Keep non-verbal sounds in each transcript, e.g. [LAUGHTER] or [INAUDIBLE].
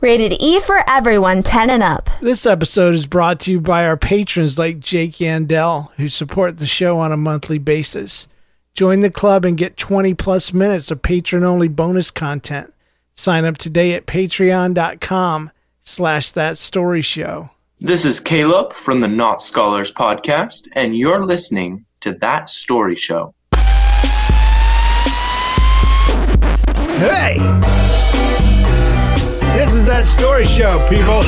Rated E for everyone 10 and up. This episode is brought to you by our patrons like Jake Yandell, who support the show on a monthly basis. Join the club and get 20 plus minutes of patron only bonus content. Sign up today at patreon.com slash that story show. This is Caleb from the Not Scholars podcast, and you're listening to That Story Show. Hey! This is that story show, people.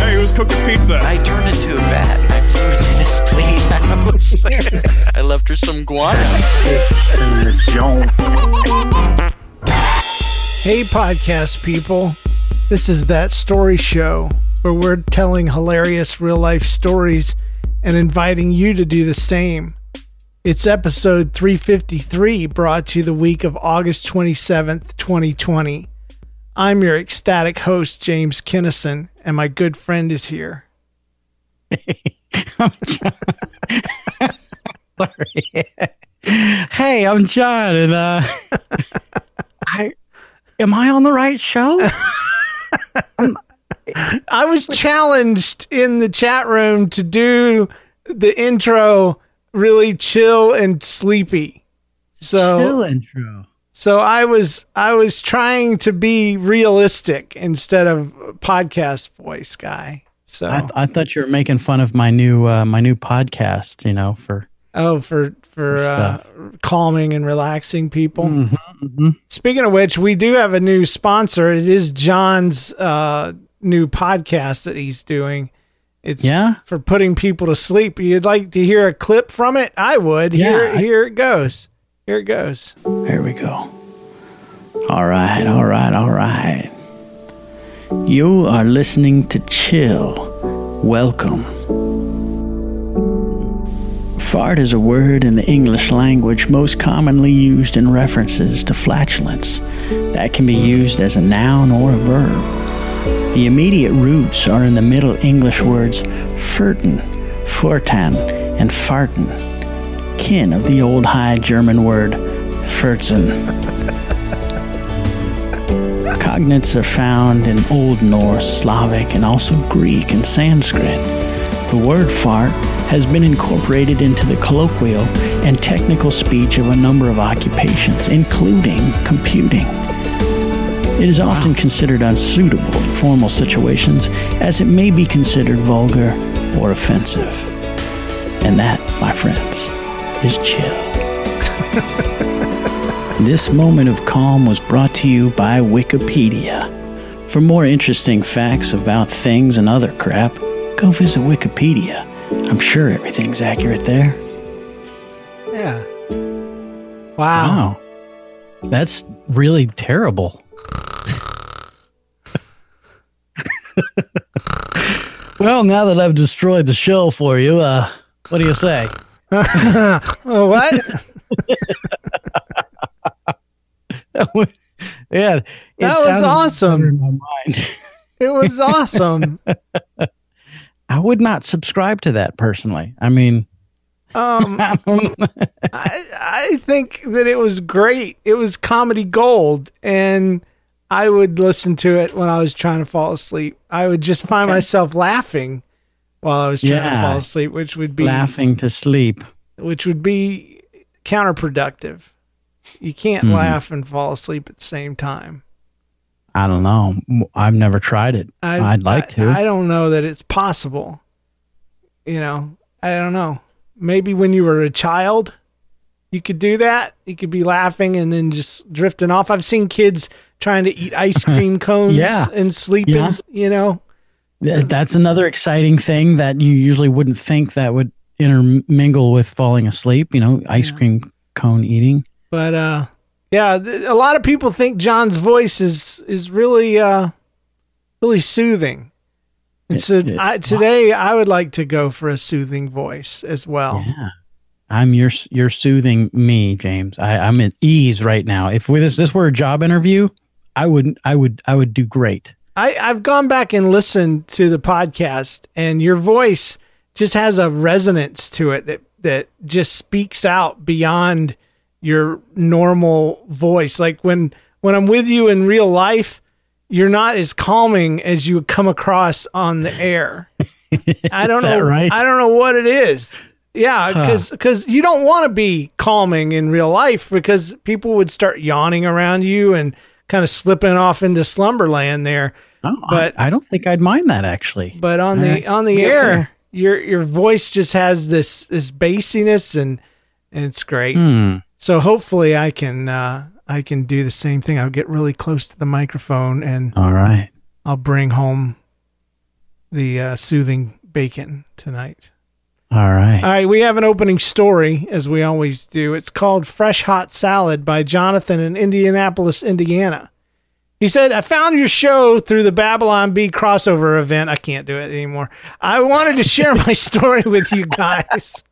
Hey, who's cooking pizza? I turned into a bat. I flew into this lady's house. I left her some guano. Hey, podcast people. This is That Story Show, where we're telling hilarious real life stories and inviting you to do the same. It's episode 353, brought to you the week of August 27th, 2020. I'm your ecstatic host, James Kinnison, and my good friend is here. [LAUGHS] [LAUGHS] Sorry. hey, I'm John, and uh, [LAUGHS] I am I on the right show? I was challenged in the chat room to do the intro really chill and sleepy. So Chill intro. so I was I was trying to be realistic instead of podcast voice guy. So I, I thought you were making fun of my new uh, my new podcast. You know, for oh for for uh, calming and relaxing people. Mhm, mhm. Speaking of which, we do have a new sponsor. It is John's uh, new podcast that he's doing. It's Yeah? for putting people to sleep. You'd like to hear a clip from it? I would. Here, Yeah. here it goes. Here it goes. Here we go. All right, all right, all right. You are listening to Chill. Welcome. Fart is a word in the English language most commonly used in references to flatulence that can be used as a noun or a verb. The immediate roots are in the Middle English words furten, furtan, and farten, kin of the Old High German word furzen. [LAUGHS] Cognates are found in Old Norse, Slavic, and also Greek and Sanskrit. The word fart has been incorporated into the colloquial and technical speech of a number of occupations, including computing. It is often considered unsuitable in formal situations as it may be considered vulgar or offensive. And that, my friends, is chill. [LAUGHS] This moment of calm was brought to you by Wikipedia. For more interesting facts about things and other crap, go visit Wikipedia. I'm sure everything's accurate there. Yeah. Wow. Wow. That's really terrible. [LAUGHS] well, now that I've destroyed the show for you, uh, what do you say? [LAUGHS] Oh, what? [LAUGHS] yeah, it That was awesome. in my mind. It was awesome. I would not subscribe to that personally. I mean, Um, I I, I think that it was great. It was comedy gold, and I would listen to it when I was trying to fall asleep. I would just find Okay. myself laughing while I was trying to fall asleep, which would be laughing to sleep. which would be counterproductive. You can't Mhm. laugh and fall asleep at the same time. I don't know. I've never tried it. I, I'd like to. I, I don't know that it's possible. You know, I don't know. Maybe when you were a child, you could do that. You could be laughing and then just drifting off. I've seen kids trying to eat ice [LAUGHS] cream cones Yeah. and sleeping. Yeah. You know, That's another exciting thing that you usually wouldn't think that would intermingle with falling asleep. You know, ice cream cone eating. but uh, yeah, th- a lot of people think John's voice is is really uh, really soothing. And It- so it- I, today I would like to go for a soothing voice as well. Yeah. I'm you're you're soothing me, James. I, I'm at ease right now. If this this were a job interview, I would I would I would do great. I, I've gone back and listened to the podcast, and your voice just has a resonance to it that that just speaks out beyond your normal voice. Like when when I'm with you in real life, you're not as calming as you come across on the air. [LAUGHS] I don't know. right? I don't know what it is. Yeah, because because you don't want to be calming in real life because people would start yawning around you and kind of slipping off into slumberland there. Oh, But- I, I don't think I'd mind that actually. But on the Uh, on the be okay. air, your your voice just has this this bassiness and and it's great. Hmm. So hopefully I can uh, I can do the same thing. I'll get really close to the microphone and All right. I'll bring home the uh, soothing bacon tonight. All right. All right, we have an opening story as we always do. It's called Fresh Hot Salad by Jonathan in Indianapolis, Indiana. He said, I found your show through the Babylon Bee crossover event. I can't do it anymore. I wanted to share my [LAUGHS] story with you guys.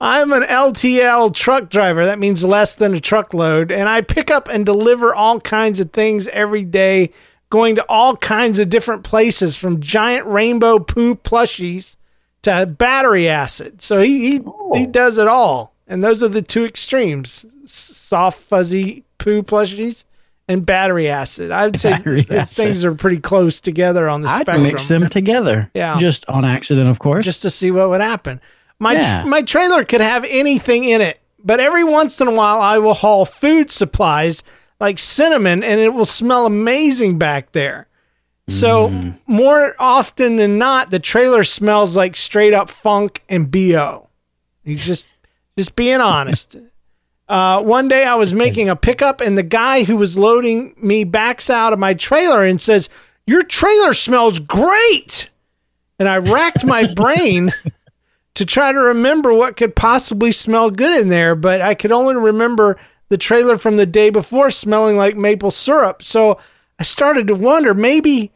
I'm an LTL truck driver. That means less than a truckload. And I pick up and deliver all kinds of things every day, going to all kinds of different places from giant rainbow poo plushies to battery acid. So he, he, he oh. does it all. And those are the two extremes soft, fuzzy poo plushies and battery acid. I would say Battery those acid. things are pretty close together on the I'd spectrum mix them together. Yeah. Just on accident, of course. just to see what would happen. My Yeah. my trailer could have anything in it, but every once in a while I will haul food supplies like cinnamon and it will smell amazing back there. So Mm. more often than not the trailer smells like straight up funk and BO. He's just just being [LAUGHS] honest. Uh, one day I was making a pickup and the guy who was loading me backs out of my trailer and says, "Your trailer smells great." And I racked my [LAUGHS] brain to try to remember what could possibly smell good in there, but I could only remember the trailer from the day before smelling like maple syrup. So I started to wonder maybe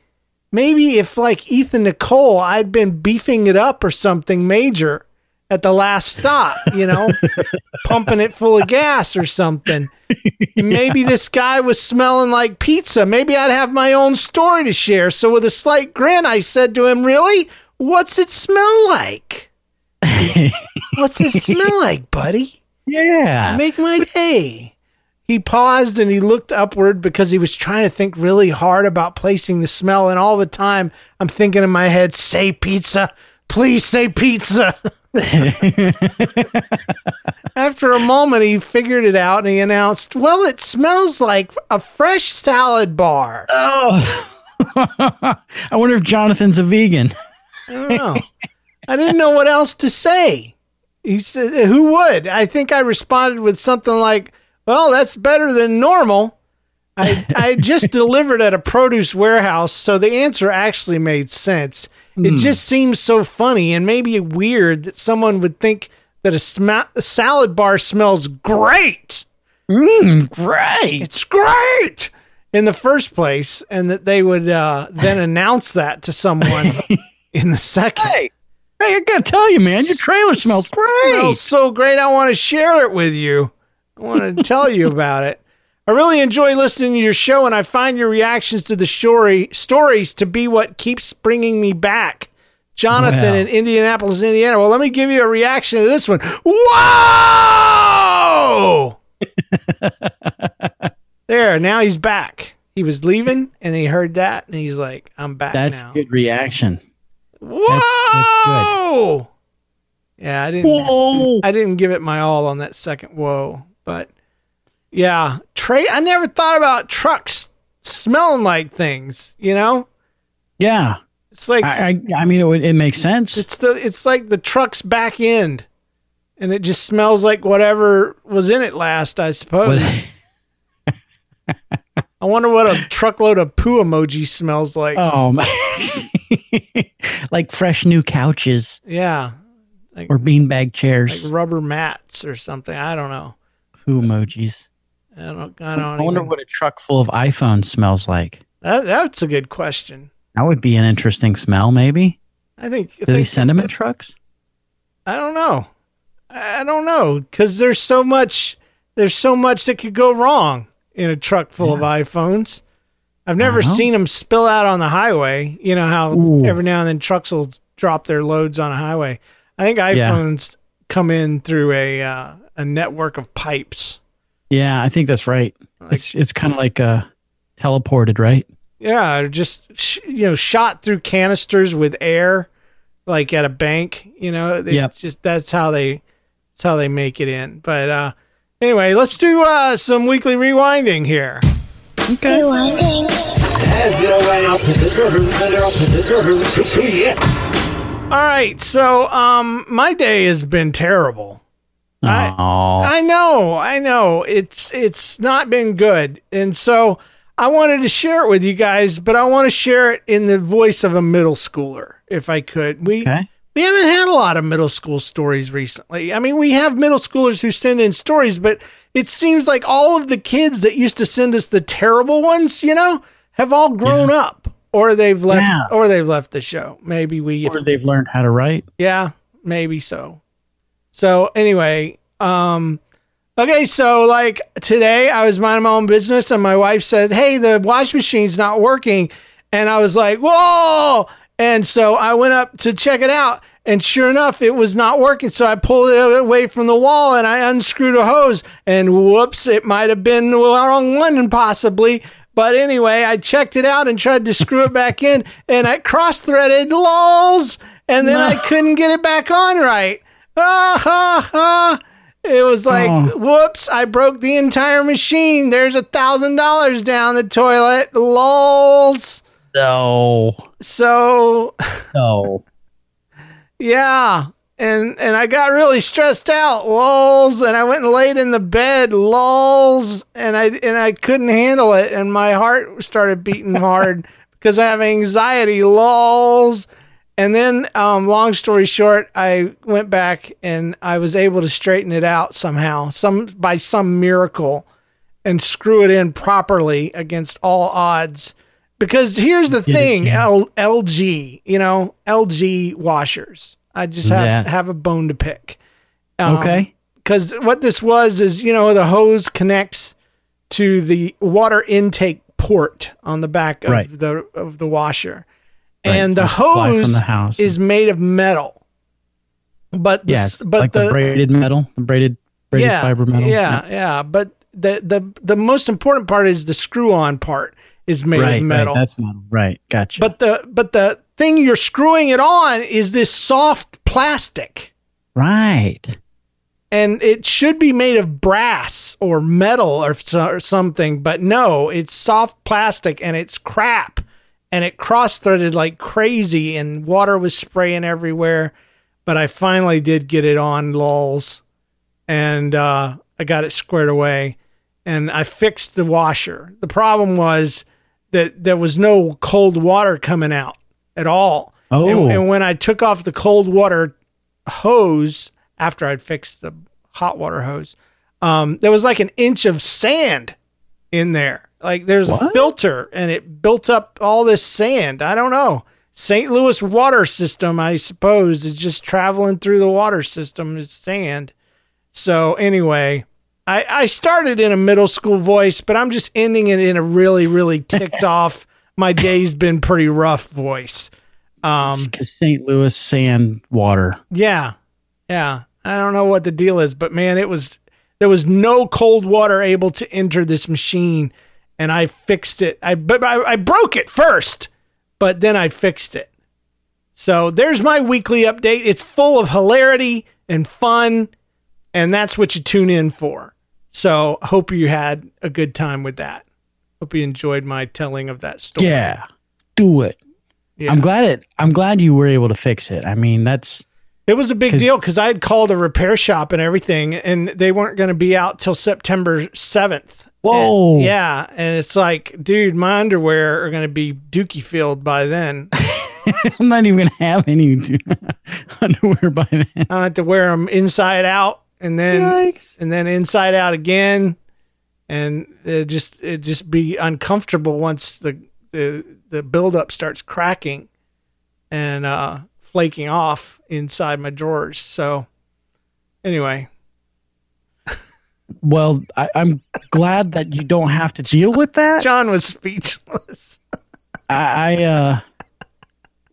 maybe if like Ethan Nicole I'd been beefing it up or something major at the last stop, you know, [LAUGHS] pumping it full of gas or something. [LAUGHS] Maybe this guy was smelling like pizza. Maybe I'd have my own story to share. So with a slight grin, I said to him, Really? What's it smell like? [LAUGHS] What's it smell like, buddy? yeah. Make my day. He paused and he looked upward because he was trying to think really hard about placing the smell. And all the time, I'm thinking in my head, say pizza. Please say pizza. [LAUGHS] After a moment, he figured it out and he announced, Well, it smells like a fresh salad bar. oh. [LAUGHS] I wonder if Jonathan's a vegan. I don't know. I didn't know what else to say. He said, Who would? I think I responded with something like, Well, that's better than normal. I, [LAUGHS] I just delivered at a produce warehouse, so the answer actually made sense. It just seems so funny and maybe weird that someone would think that a, sma- a salad bar smells great. Mm, great. It's great in the first place, and that they would uh, then announce that to someone [LAUGHS] in the second. Hey, hey, I gotta tell you, man, your trailer smells great. smells so great. I want to share it with you. I want to tell you about it. I really enjoy listening to your show, and I find your reactions to the story stories to be what keeps bringing me back. Jonathan Wow. in Indianapolis, Indiana. Well, let me give you a reaction to this one. Whoa! [LAUGHS] there, now he's back. He was leaving, and he heard that, and he's like, "I'm back That's now." a good reaction. Whoa! that's good. Yeah, I didn't. Whoa! I didn't give it my all on that second whoa, but yeah, Trey. I never thought about trucks smelling like things. You know, Yeah. it's like I, I, I mean, it, it makes sense. it's the it's like the truck's back end, and it just smells like whatever was in it last. I suppose. [LAUGHS] I wonder what a truckload of poo emoji smells like. oh, my. [LAUGHS] like fresh new couches Yeah, like or beanbag like chairs. rubber mats or something. I don't know. Who emojis? I don't. I don't. I wonder even- what a truck full of iPhones smells like. That, that's a good question. That would be an interesting smell, maybe. I think. I Do they think- send them in trucks? I don't know. I I don't know because there's so much. There's so much that could go wrong in a truck full of iPhones. I've never seen them spill out on the highway. You know how Ooh. every now and then trucks will drop their loads on a highway. I think iPhones come in through a uh, a network of pipes. Yeah, I think that's right. it's it's kind of like uh, teleported, right? Yeah, just sh- you know, shot through canisters with air, like at a bank. You know, they Yep. just that's how they that's how they make it in. But uh anyway, let's do uh some weekly rewinding here. Okay. Rewinding. All right, so um my day has been terrible. I- I know, I know. It's it's not been good. And so I wanted to share it with you guys, but I want to share it in the voice of a middle schooler if I could. We okay. we haven't had a lot of middle school stories recently. I mean, we have middle schoolers who send in stories, but it seems like all of the kids that used to send us the terrible ones, you know, have all grown up or they've left Yeah. or they've left the show. Maybe we Or they've learned how to write. yeah, maybe so. So anyway, um okay, so like today I was minding my own business and my wife said, Hey, the wash machine's not working. And I was like, Whoa and so I went up to check it out and sure enough it was not working. So I pulled it away from the wall and I unscrewed a hose and whoops, it might have been the wrong one possibly. But anyway, I checked it out and tried to screw it back in and I cross threaded lols and then I couldn't get it back on right. Ah, ha, ha. It was like, Oh. whoops, I broke the entire machine. There's a thousand dollars down the toilet. Lols. No, So no. [LAUGHS] yeah. And and I got really stressed out, lols, and I went and laid in the bed, lols, and I and I couldn't handle it, and my heart started beating hard [LAUGHS] because I have anxiety, lols. And then, um, long story short, I went back and I was able to straighten it out somehow, some by some miracle, and screw it in properly against all odds. Because here's the Get thing. L- LG, you know, LG washers. I just have Yes. have a bone to pick. Um, Okay. Because what this was is, you know, the hose connects to the water intake port on the back of Right. the of the washer, and the the hose the is made of metal. But the, Yes, but like the, the, braided metal, the braided braided yeah, fiber metal. Yeah, yeah, But the the the most important part is the screw on part is made right, of metal. Right, that's metal. Right, gotcha. but the but the thing you're screwing it on is this soft plastic. right, and it should be made of brass or metal or, or something but no it's soft plastic and it's crap and it cross-threaded like crazy and water was spraying everywhere but i finally did get it on lulls and uh, i got it squared away and i fixed the washer the problem was that there was no cold water coming out at all Oh. and, and when i took off the cold water hose after I'd fixed the hot water hose. Um, there was like an inch of sand in there. Like there's a filter and it built up all this sand. I don't know. St. Louis water system, I suppose, is just traveling through the water system is sand. So anyway, I, I started in a middle school voice, but I'm just ending it in a really, really ticked [LAUGHS] off. My day's been pretty rough voice. Um, St. Louis sand water. yeah, yeah. I don't know what the deal is, but man, it was there was no cold water able to enter this machine, and I fixed it. I but I, I broke it first, but then I fixed it. So there's my weekly update. It's full of hilarity and fun, and that's what you tune in for. So hope you had a good time with that. Hope you enjoyed my telling of that story. Yeah. Do it. Yeah. I'm glad it I'm glad you were able to fix it. I mean, that's It was a big 'Cause- deal because I had called a repair shop and everything, and they weren't going to be out till September 7th. Whoa. And- yeah. And it's like, dude, my underwear are going to be dookie filled by then. [LAUGHS] I'm not even gonna have any [LAUGHS] underwear by then. I have to wear them inside out and then Yikes. and then inside out again, and it just it just be uncomfortable once the the the buildup starts cracking and uh, flaking off inside my drawers. So anyway, Well, I, I'm glad that you don't have to deal with that. John was speechless. I, I uh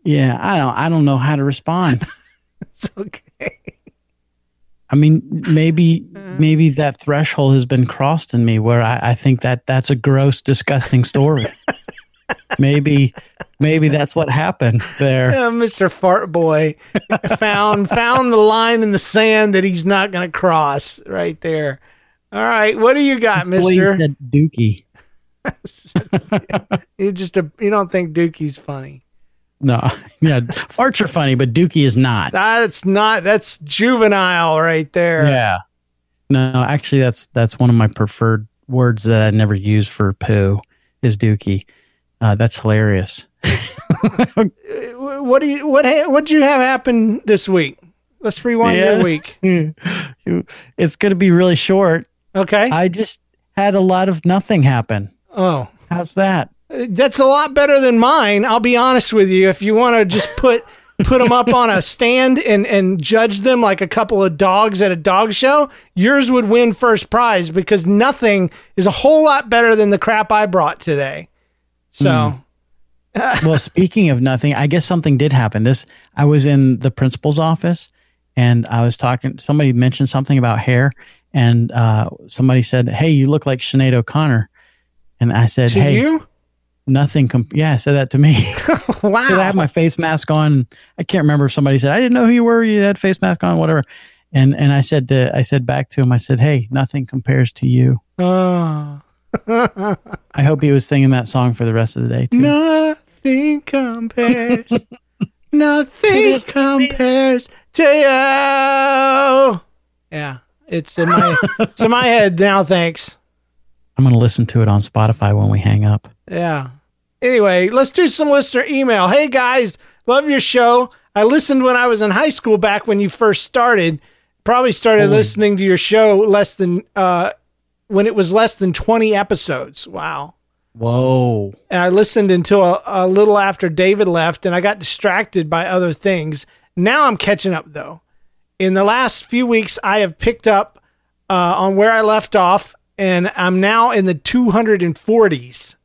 yeah, I don't I don't know how to respond. [LAUGHS] it's okay. I mean, maybe maybe that threshold has been crossed in me where I, I think that that's a gross, disgusting story. maybe maybe that's what happened there. Yeah, Mr. Fart Boy found found the line in the sand that he's not going to cross right there. All right, what do you got, Mister? Dookie. [LAUGHS] You just a, you don't think Dookie's funny? No, [LAUGHS] yeah, farts are funny, but Dookie is not. That's not. That's juvenile right there. Yeah. No, actually, that's that's one of my preferred words that I never use for poo is Dookie. Uh, that's hilarious. [LAUGHS] What do you what ha- what did you have happen this week? Let's rewind Yeah. your week. it's going to be really short. Okay. I just had a lot of nothing happen. oh, How's that? that's a lot better than mine. I'll be honest with you. If you want to just put [LAUGHS] put them up on a stand and and judge them like a couple of dogs at a dog show, yours would win first prize because nothing is a whole lot better than the crap I brought today. So. Hmm. [LAUGHS] well, speaking of nothing, I guess something did happen. This I was in the principal's office and I was talking somebody mentioned something about hair and uh, somebody said, "Hey, you look like Sinead O'Connor." And I said, To "Hey, you? nothing com- yeah, I said that to me. [LAUGHS] [LAUGHS] Wow. I have my face mask on. I can't remember if somebody said, "I didn't know who you were. You had face mask on, whatever." And and I said to, I said back to him, I said, "Hey, nothing compares to you." Oh. [LAUGHS] I hope he was singing that song for the rest of the day too. Nothing compares. nothing compares to you. Yeah, it's in my it's in my head now. Thanks. I'm going to listen to it on Spotify when we hang up. Yeah. Anyway, let's do some listener email. Hey guys, love your show. I listened when I was in high school back when you first started. Probably started Holy. listening to your show less than uh when it was less than 20 episodes. Wow. Whoa. and I listened until a, a little after David left, and I got distracted by other things. Now I'm catching up, though. In the last few weeks, I have picked up uh, on where I left off, and I'm now in the 240s.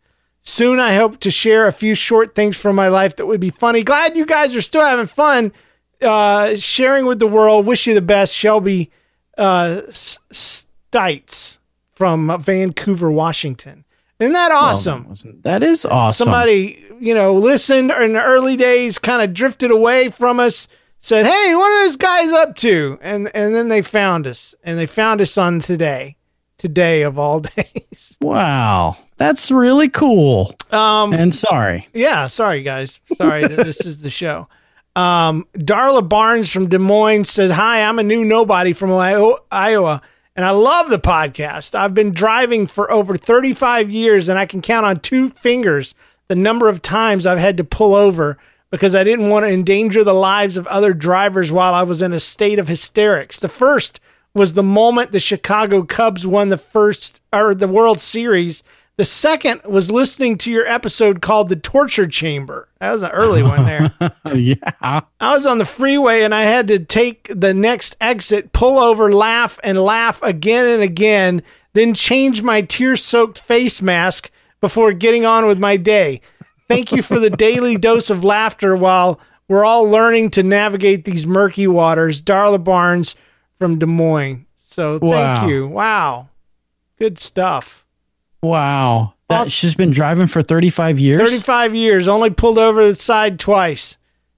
Soon, I hope to share a few short things from my life that would be funny. Glad you guys are still having fun uh, sharing with the world. Wish you the best, Shelby uh, Stites from Vancouver, Washington. Isn't that awesome? That is awesome. somebody you know listened in the early days kind of drifted away from us said hey what are those guys up to and and then they found us and they found us on today today of all [LAUGHS] days Wow. That's really cool. um And sorry. yeah sorry guys sorry that this is the show um darla barnes from des moines says hi i'm a new nobody from iowa and i love the podcast i've been driving for over 35 years and i can count on two fingers the number of times i've had to pull over because i didn't want to endanger the lives of other drivers while i was in a state of hysterics the first was the moment the chicago cubs won the first or the world series The second was listening to your episode called The Torture Chamber. That was an early one there. [LAUGHS] yeah. I was on the freeway and I had to take the next exit, pull over, laugh, and laugh again and again, then change my tear soaked face mask before getting on with my day. Thank you for the daily dose of laughter while we're all learning to navigate these murky waters. Darla Barnes from Des Moines. So thank Wow. you. Wow. Good stuff. Wow. That, she's been driving for 35 years? 35 years, only pulled over the side twice.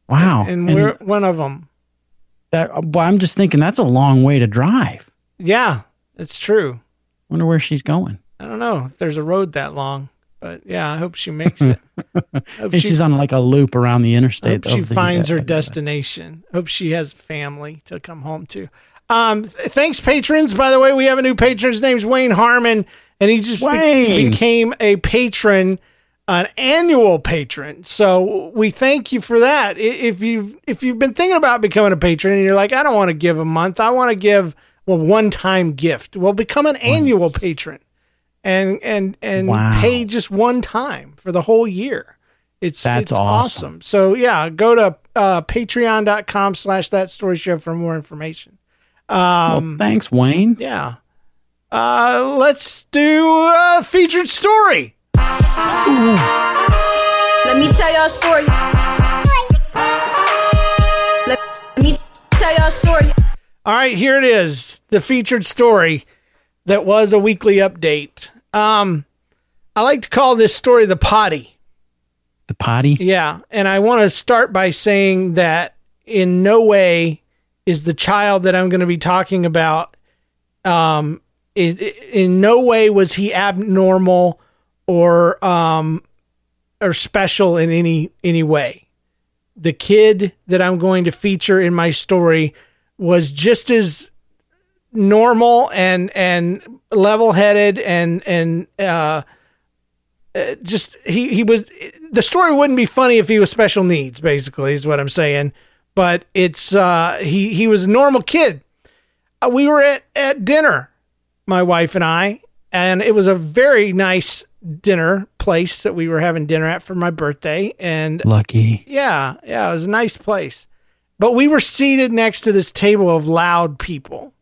Wow. And we're one of them. that, well, I'm just thinking that's a long way to drive. Yeah, it's true. Wonder where she's going. I don't know if there's a road that long, but yeah, I hope she makes [LAUGHS] it. hope Maybe she's on like a loop around the interstate. hope she the- finds her uh, destination. Hope she has family to come home to. Um, th- thanks, patrons. By the way, we have a new patron. His name's Wayne Harmon, and he just be- became a patron, an annual patron. So we thank you for that. If you've if you've been thinking about becoming a patron and you're like, I don't want to give a month, I want to give well one time gift. Well, become an annual patron, and and and Wow. pay just one time for the whole year. It's That's it's awesome. So yeah, go to uh, patreon.com slash that story show for more information. Well, Um, thanks, Wayne. yeah. Uh, let's do a featured story. Let me tell y'all a story. Let me tell y'all a story. All right, here it is. The featured story that was a weekly update. Um, I like to call this story the potty. The potty. Yeah, and I want to start by saying that in no way is the child that I'm going to be talking about um is in no way was he abnormal or um or special in any any way. The kid that I'm going to feature in my story was just as normal and and level-headed and and uh uh, just he he was the story wouldn't be funny if he was special needs basically is what i'm saying. But it's uh he he was a normal kid. Uh, we were at at dinner my wife and i and it was a very nice dinner place that we were having dinner at for my birthday and Lucky. yeah yeah it was a nice place. But we were seated next to this table of loud people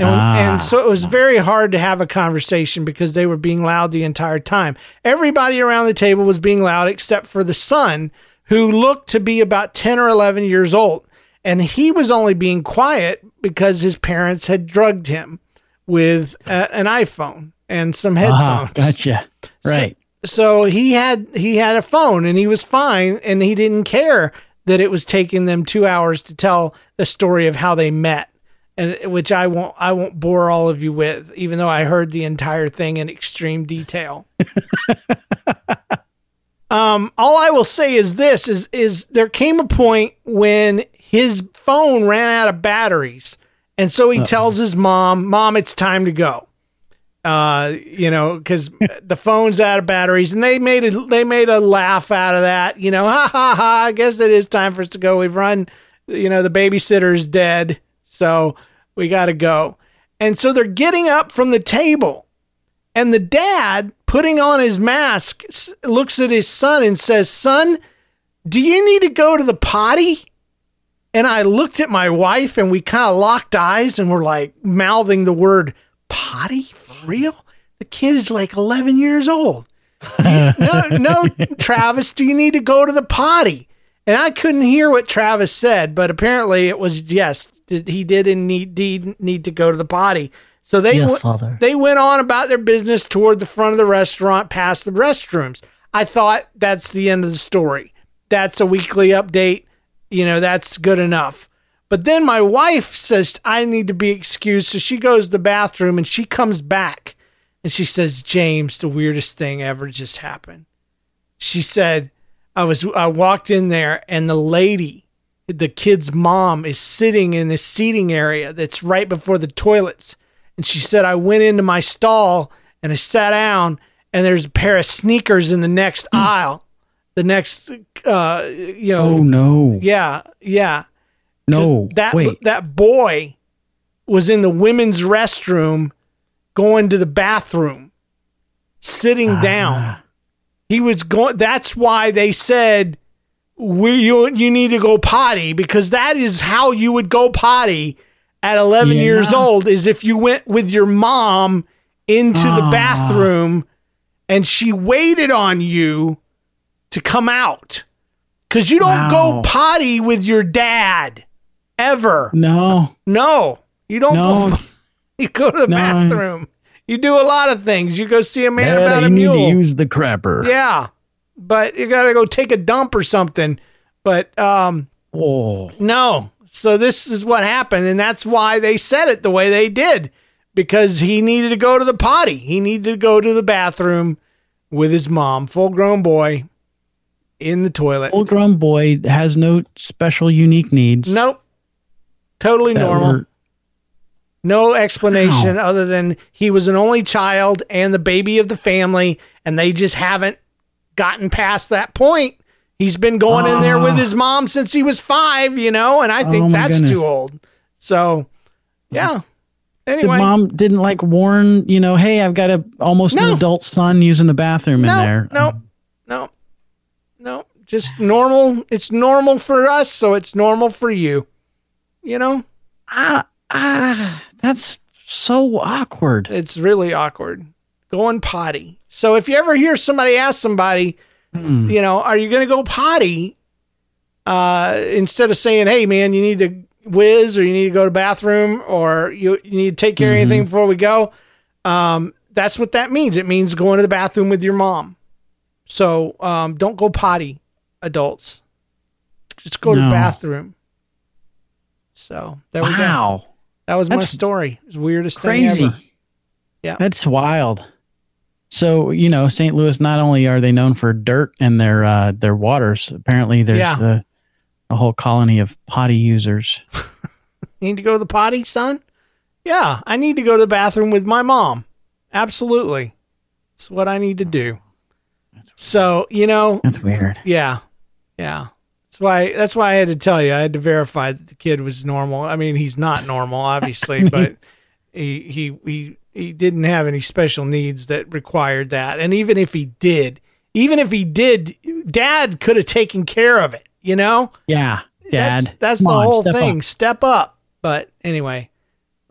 and, Ah. and so it was very hard to have a conversation because they were being loud the entire time. Everybody around the table was being loud except for the son, who looked to be about 10 or 11 years old. And he was only being quiet because his parents had drugged him with a, an iPhone and some headphones Ah, gotcha. Right. so he had he had a phone and he was fine and he didn't care that it was taking them two hours to tell the story of how they met and which I won't I won't bore all of you with even though I heard the entire thing in extreme detail. [LAUGHS] um all I will say is this is is there came a point when his phone ran out of batteries and so he tells his mom mom it's time to go. Uh you know because [LAUGHS] the phone's out of batteries and they made a they made a laugh out of that you know ha ha ha i guess it is time for us to go. We've run you know the babysitter's dead. So we gotta go and so they're getting up from the table and the dad putting on his mask looks at his son and says son do you need to go to the potty and I looked at my wife and we kind of locked eyes and we're like mouthing the word potty for real? The kid is like 11 years old. [LAUGHS] no, no, Travis, do you need to go to the potty? And I couldn't hear what Travis said, but apparently it was yes, he did indeed need to go to the potty. So they Yes, w- they went on about their business toward the front of the restaurant past the restrooms. I thought that's the end of the story. That's a weekly update. You know, that's good enough. But then my wife says I need to be excused. So she goes to the bathroom and she comes back and she says, James, the weirdest thing ever just happened. She said, I was I walked in there and the lady, the kid's mom, is sitting in the seating area that's right before the toilets. And she said, I went into my stall and I sat down and there's a pair of sneakers in the next aisle. The next uh you know Oh no. yeah, Yeah. No. that Wait. that boy was in the women's restroom going to the bathroom sitting down. He was going. That's why they said we you you need to go potty because that is how you would go potty at 11 Yeah. years old is if you went with your mom into the Ah. bathroom and she waited on you to come out because you don't go potty with your dad ever. No. No, you don't. No. Go, [LAUGHS] you go to the No. bathroom. You do a lot of things. You go see a man Dad, about you a need mule. to use the crapper. yeah, but you got to go take a dump or something. But um, Oh. no. So this is what happened, and that's why they said it the way they did because he needed to go to the potty. He needed to go to the bathroom with his mom, full grown boy, in the toilet. Full grown boy has no special unique needs. Nope. Totally that normal. were- No explanation other than he was an only child and the baby of the family, and they just haven't gotten past that point. He's been going in there with his mom since he was five, you know, and I think Oh that's goodness. too old. So, yeah. The Anyway, mom didn't like warn, you know, hey, I've got a almost No. an adult son using the bathroom no, in there. no, no, no, just normal. It's normal for us, so it's normal for you. You know, Ah, ah, that's so awkward. it's really awkward going potty. So if you ever hear somebody ask somebody, Hmm. you know, are you going to go potty? Uh, instead of saying, "Hey, man, you need to whiz," or "You need to go to bathroom," or "You you need to take care of anything before we go," um, that's what that means. It means going to the bathroom with your mom. So um, don't go potty, adults. Just go to the bathroom. So there we go. Wow. That was my story. It was the weirdest Crazy. thing ever. Yeah. That's wild. So, you know, St. Louis, not only are they known for dirt and their uh, their waters, apparently there's Yeah. a, a whole colony of potty users. [LAUGHS] Need to go to the potty, son? Yeah, I need to go to the bathroom with my mom. Absolutely. It's what I need to do. So, you know, That's weird. yeah. Yeah. That's why that's why I had to tell you. I had to verify that the kid was normal. I mean, he's not normal, [LAUGHS] obviously, but he he he he didn't have any special needs that required that. And even if he did, even if he did, dad could have taken care of it, you know? Yeah, Dad. That's, that's the on, whole step thing. up. Step up. But anyway,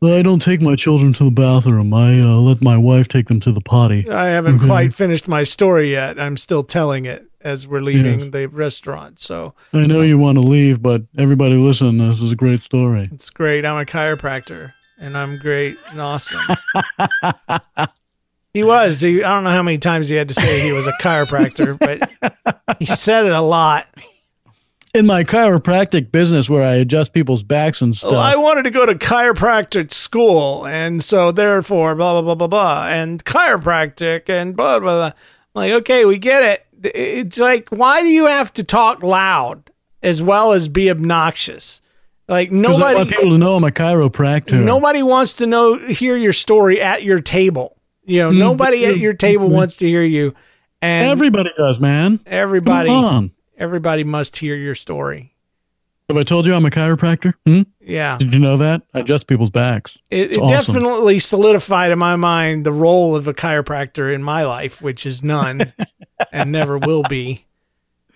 I don't take my children to the bathroom. I uh, let my wife take them to the potty. I haven't Okay. quite finished my story yet. I'm still telling it as we're leaving Yes. the restaurant. So I know you want to leave, but everybody listen. This is a great story. it's great. I'm a chiropractor and I'm great and awesome. he was. He, I don't know how many times he had to say he was a chiropractor, but he said it a lot. In my chiropractic business, where I adjust people's backs and stuff, Well, I wanted to go to chiropractic school, and so therefore, blah blah blah blah blah, and chiropractic, and blah blah blah. Like, okay, we get it. It's like, why do you have to talk loud as well as be obnoxious? Like 'Cause I want people to know I'm a chiropractor. nobody wants to know hear your story at your table. You know, Mm, nobody at your table mm. wants to hear you, and Everybody does, man. everybody, Come on. everybody must hear your story. Have I told you I'm a chiropractor? Hmm? Yeah. Did you know that? I adjust people's backs. It, it awesome. definitely solidified in my mind the role of a chiropractor in my life, which is none and never will be.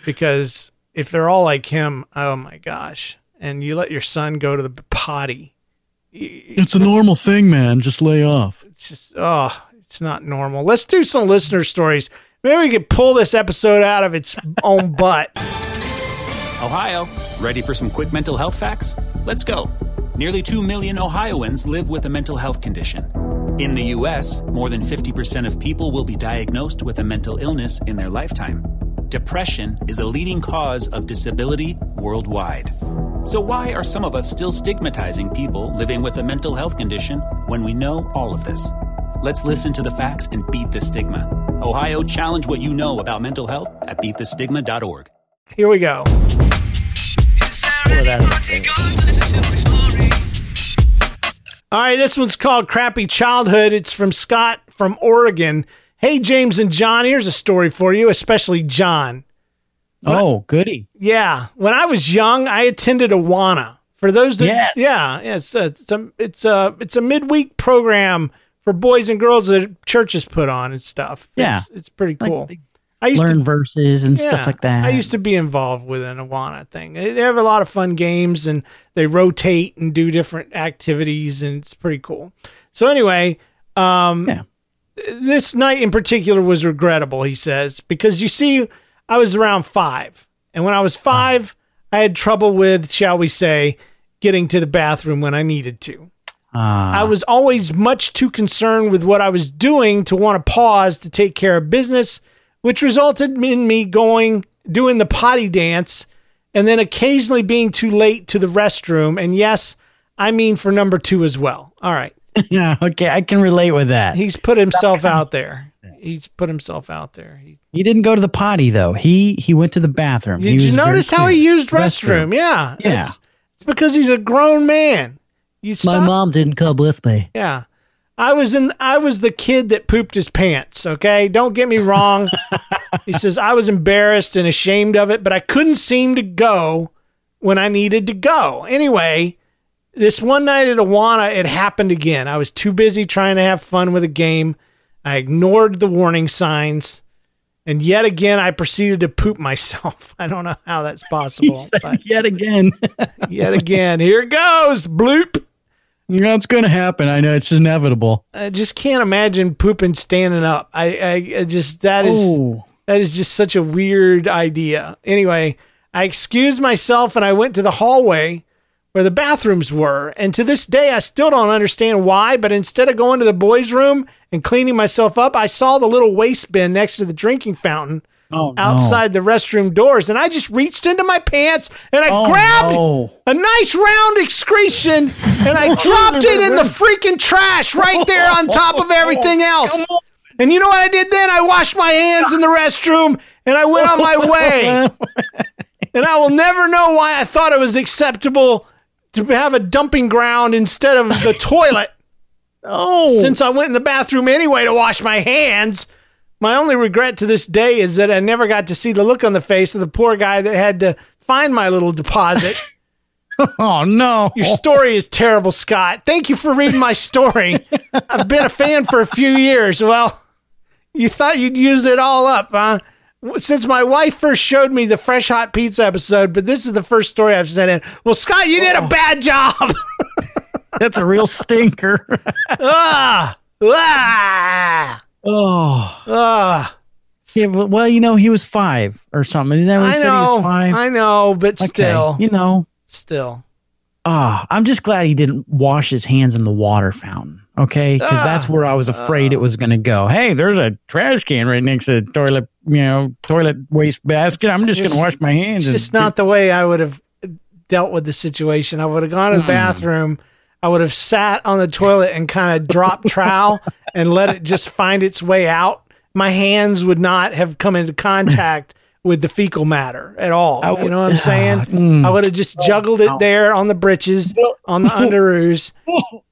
Because if they're all like him, oh my gosh. And you let your son go to the potty. It's a normal thing, man. Just lay off. It's just, oh, it's not normal. Let's do some listener stories. Maybe we could pull this episode out of its own [LAUGHS] butt. Ohio, ready for some quick mental health facts? Let's go. Nearly 2 million Ohioans live with a mental health condition. In the U.S., more than 50% of people will be diagnosed with a mental illness in their lifetime. Depression is a leading cause of disability worldwide. So, why are some of us still stigmatizing people living with a mental health condition when we know all of this? Let's listen to the facts and beat the stigma. Ohio, challenge what you know about mental health at beatthestigma.org. Here we go. All right, this one's called Crappy Childhood. It's from Scott from Oregon. Hey, James and John, here's a story for you, especially John. Oh, goody. Yeah, when I was young, I attended Awana. For those that, Yeah. yeah, yeah, it's a, it's a it's a it's a midweek program for boys and girls that churches put on and stuff. Yeah. it's, it's pretty cool. they I used Learn to verses and stuff like that. I used to be involved with an Awana thing. They they have a lot of fun games and they rotate and do different activities and it's pretty cool. So anyway, um, Yeah. this night in particular was regrettable, he says, because you see, I was around five. And when I was five, I had trouble with, shall we say, getting to the bathroom when I needed to. Ah. I was always much too concerned with what I was doing to want to pause to take care of business, which resulted in me going, doing the potty dance, and then occasionally being too late to the restroom. And yes, I mean for number two as well. All right. yeah, [LAUGHS] okay, I can relate with that. He's put himself out there. He's put himself out there. He, He didn't go to the potty though. He he went to the bathroom. did you notice how he used restroom? Yeah. Yeah. It's, it's because he's a grown man. You My mom didn't come with me. Yeah. I was in I was the kid that pooped his pants, okay? Don't get me wrong. [LAUGHS] he says I was embarrassed and ashamed of it, but I couldn't seem to go when I needed to go. Anyway, this one night at Awana, it happened again. I was too busy trying to have fun with a game. I ignored the warning signs. And yet again, I proceeded to poop myself. [LAUGHS] I don't know how that's possible, but Yet again. [LAUGHS] yet again, here it goes. Bloop. That's going to happen. I know it's inevitable. I just can't imagine pooping standing up. I, I, I just that is Oh. that is just such a weird idea. Anyway, I excused myself and I went to the hallway where the bathrooms were. And to this day, I still don't understand why. But instead of going to the boys' room and cleaning myself up, I saw the little waste bin next to the drinking fountain Oh, no. outside the restroom doors, and I just reached into my pants and I Oh, grabbed no. a nice round excretion and I [LAUGHS] dropped it in the [LAUGHS] freaking trash right there on top of everything [LAUGHS] else. And you know what I did then? I washed my hands in the restroom and I went on my way. And I will never know why I thought it was acceptable to have a dumping ground instead of the [LAUGHS] toilet. Oh. Since I went in the bathroom anyway to wash my hands, my only regret to this day is that I never got to see the look on the face of the poor guy that had to find my little deposit. [LAUGHS] oh no. Your story is terrible, Scott. Thank you for reading my story. I've been a fan for a few years. Well, you thought you'd use it all up, huh? Since my wife first showed me the fresh hot pizza episode, but this is the first story I've sent in. Well, Scott, you did a bad job. [LAUGHS] That's a real stinker. [LAUGHS] ah, ah, oh. ah. Yeah, well, you know, he was five or something. Isn't that what I said he know, was five? I know, but Okay, still, You know, still. ah, I'm just glad he didn't wash his hands in the water fountain. Okay, because that's where I was afraid it was going to go. Hey, there's a trash can right next to the toilet, you know, toilet waste basket. I'm just going to wash my hands. It's and just not the way I would have dealt with the situation. I would have gone to the Mm. bathroom. I would have sat on the toilet and kind of dropped trowel and let it just find its way out. My hands would not have come into contact with the fecal matter at all. I you know what I'm saying? [LAUGHS] Mm. I would have just juggled it there on the britches, on the underoos,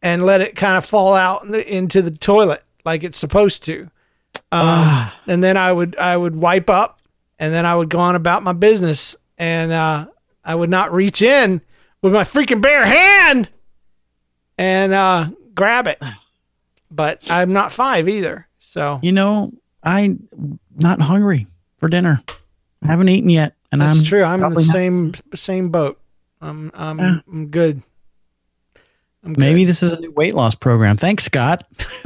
and let it kind of fall out into the toilet like it's supposed to. Um, and then I would I would wipe up, and then I would go on about my business, and uh, I would not reach in with my freaking bare hand and uh, grab it. But I'm not five either, so You know, I'm not hungry for dinner. I haven't eaten yet, and that's I'm That's true. I'm in the probably not- same same boat. I'm I'm, Yeah. I'm good. I'm good. Maybe this is a new weight loss program. Thanks, Scott. [LAUGHS]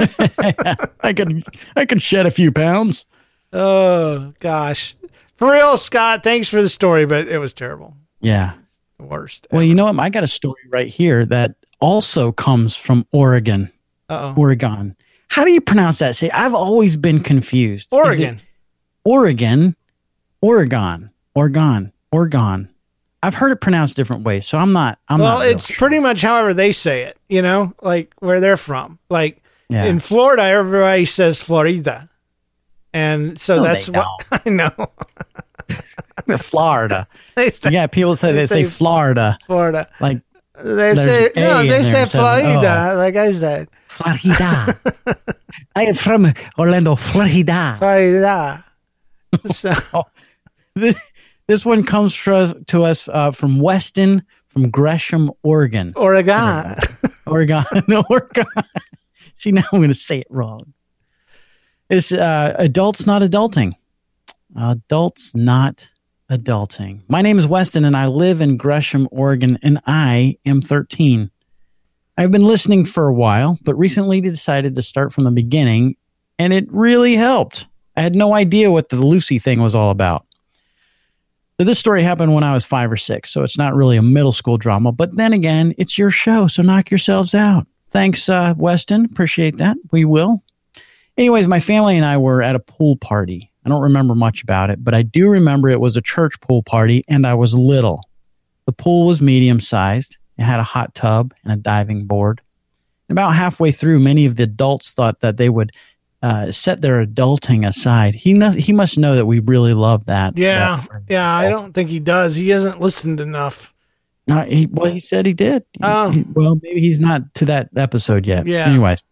I can I could shed a few pounds. Oh gosh, for real, Scott. Thanks for the story, but it was terrible. Yeah. The worst. Well, you know what? I got a story right here that also comes from Oregon. Uh oh. Oregon. How do you pronounce that? See, I've always been confused. Oregon. Oregon, Oregon, Oregon, Oregon. I've heard it pronounced different ways, so I'm not. I'm well, not. it's sure. pretty much however they say it. You know, like where they're from. Like Yeah. in Florida, everybody says Florida, and so No, that's what [LAUGHS] I know. [LAUGHS] Florida. [LAUGHS] say Yeah, people say They they, say, say- Florida. Florida. Like They say no. They say an oh. Florida. Like I said, Florida. I am from Orlando, Florida. Florida. so, oh. This, this one comes to us uh, from Weston, from Gresham, Oregon. Oregon. Oregon, [LAUGHS] Oregon. [LAUGHS] See, now I'm going to say it wrong. It's uh, adults not adulting. Adults not adulting. My name is Weston, and I live in Gresham, Oregon, and I am 13. I've been listening for a while, but recently decided to start from the beginning, and it really helped. I had no idea what the Lucy thing was all about. So this story happened when I was five or six, so it's not really a middle school drama. But then again, it's your show, so knock yourselves out. Thanks, uh, Weston. Appreciate that. We will. Anyways, my family and I were at a pool party. I don't remember much about it, but I do remember it was a church pool party and I was little. The pool was medium sized. It had a hot tub and a diving board. About halfway through, many of the adults thought that they would uh, set their adulting aside. He he must know that we really love that. Yeah, that yeah. I don't think he does. He hasn't listened enough. No, he, well, he said he did. Oh. he- well, maybe he's not to that episode yet. Yeah. Anyways,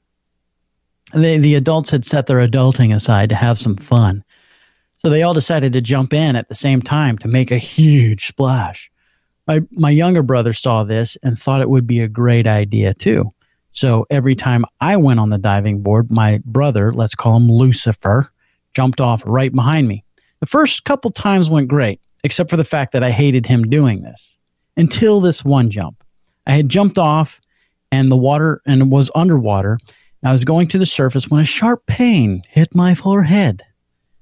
the the adults had set their adulting aside to have some fun, so they all decided to jump in at the same time to make a huge splash. My my younger brother saw this and thought it would be a great idea too. So every time I went on the diving board, my brother, let's call him Lucifer, jumped off right behind me. The first couple times went great, except for the fact that I hated him doing this until this one jump. I had jumped off and the water and was underwater. I was going to the surface when a sharp pain hit my forehead.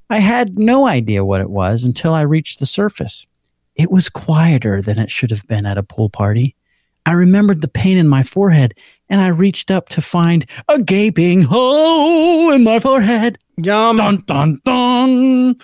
I had no idea what it was until I reached the surface. It was quieter than it should have been at a pool party. I remembered the pain in my forehead and I reached up to find a gaping hole in my forehead. Yum. Dun, dun, dun.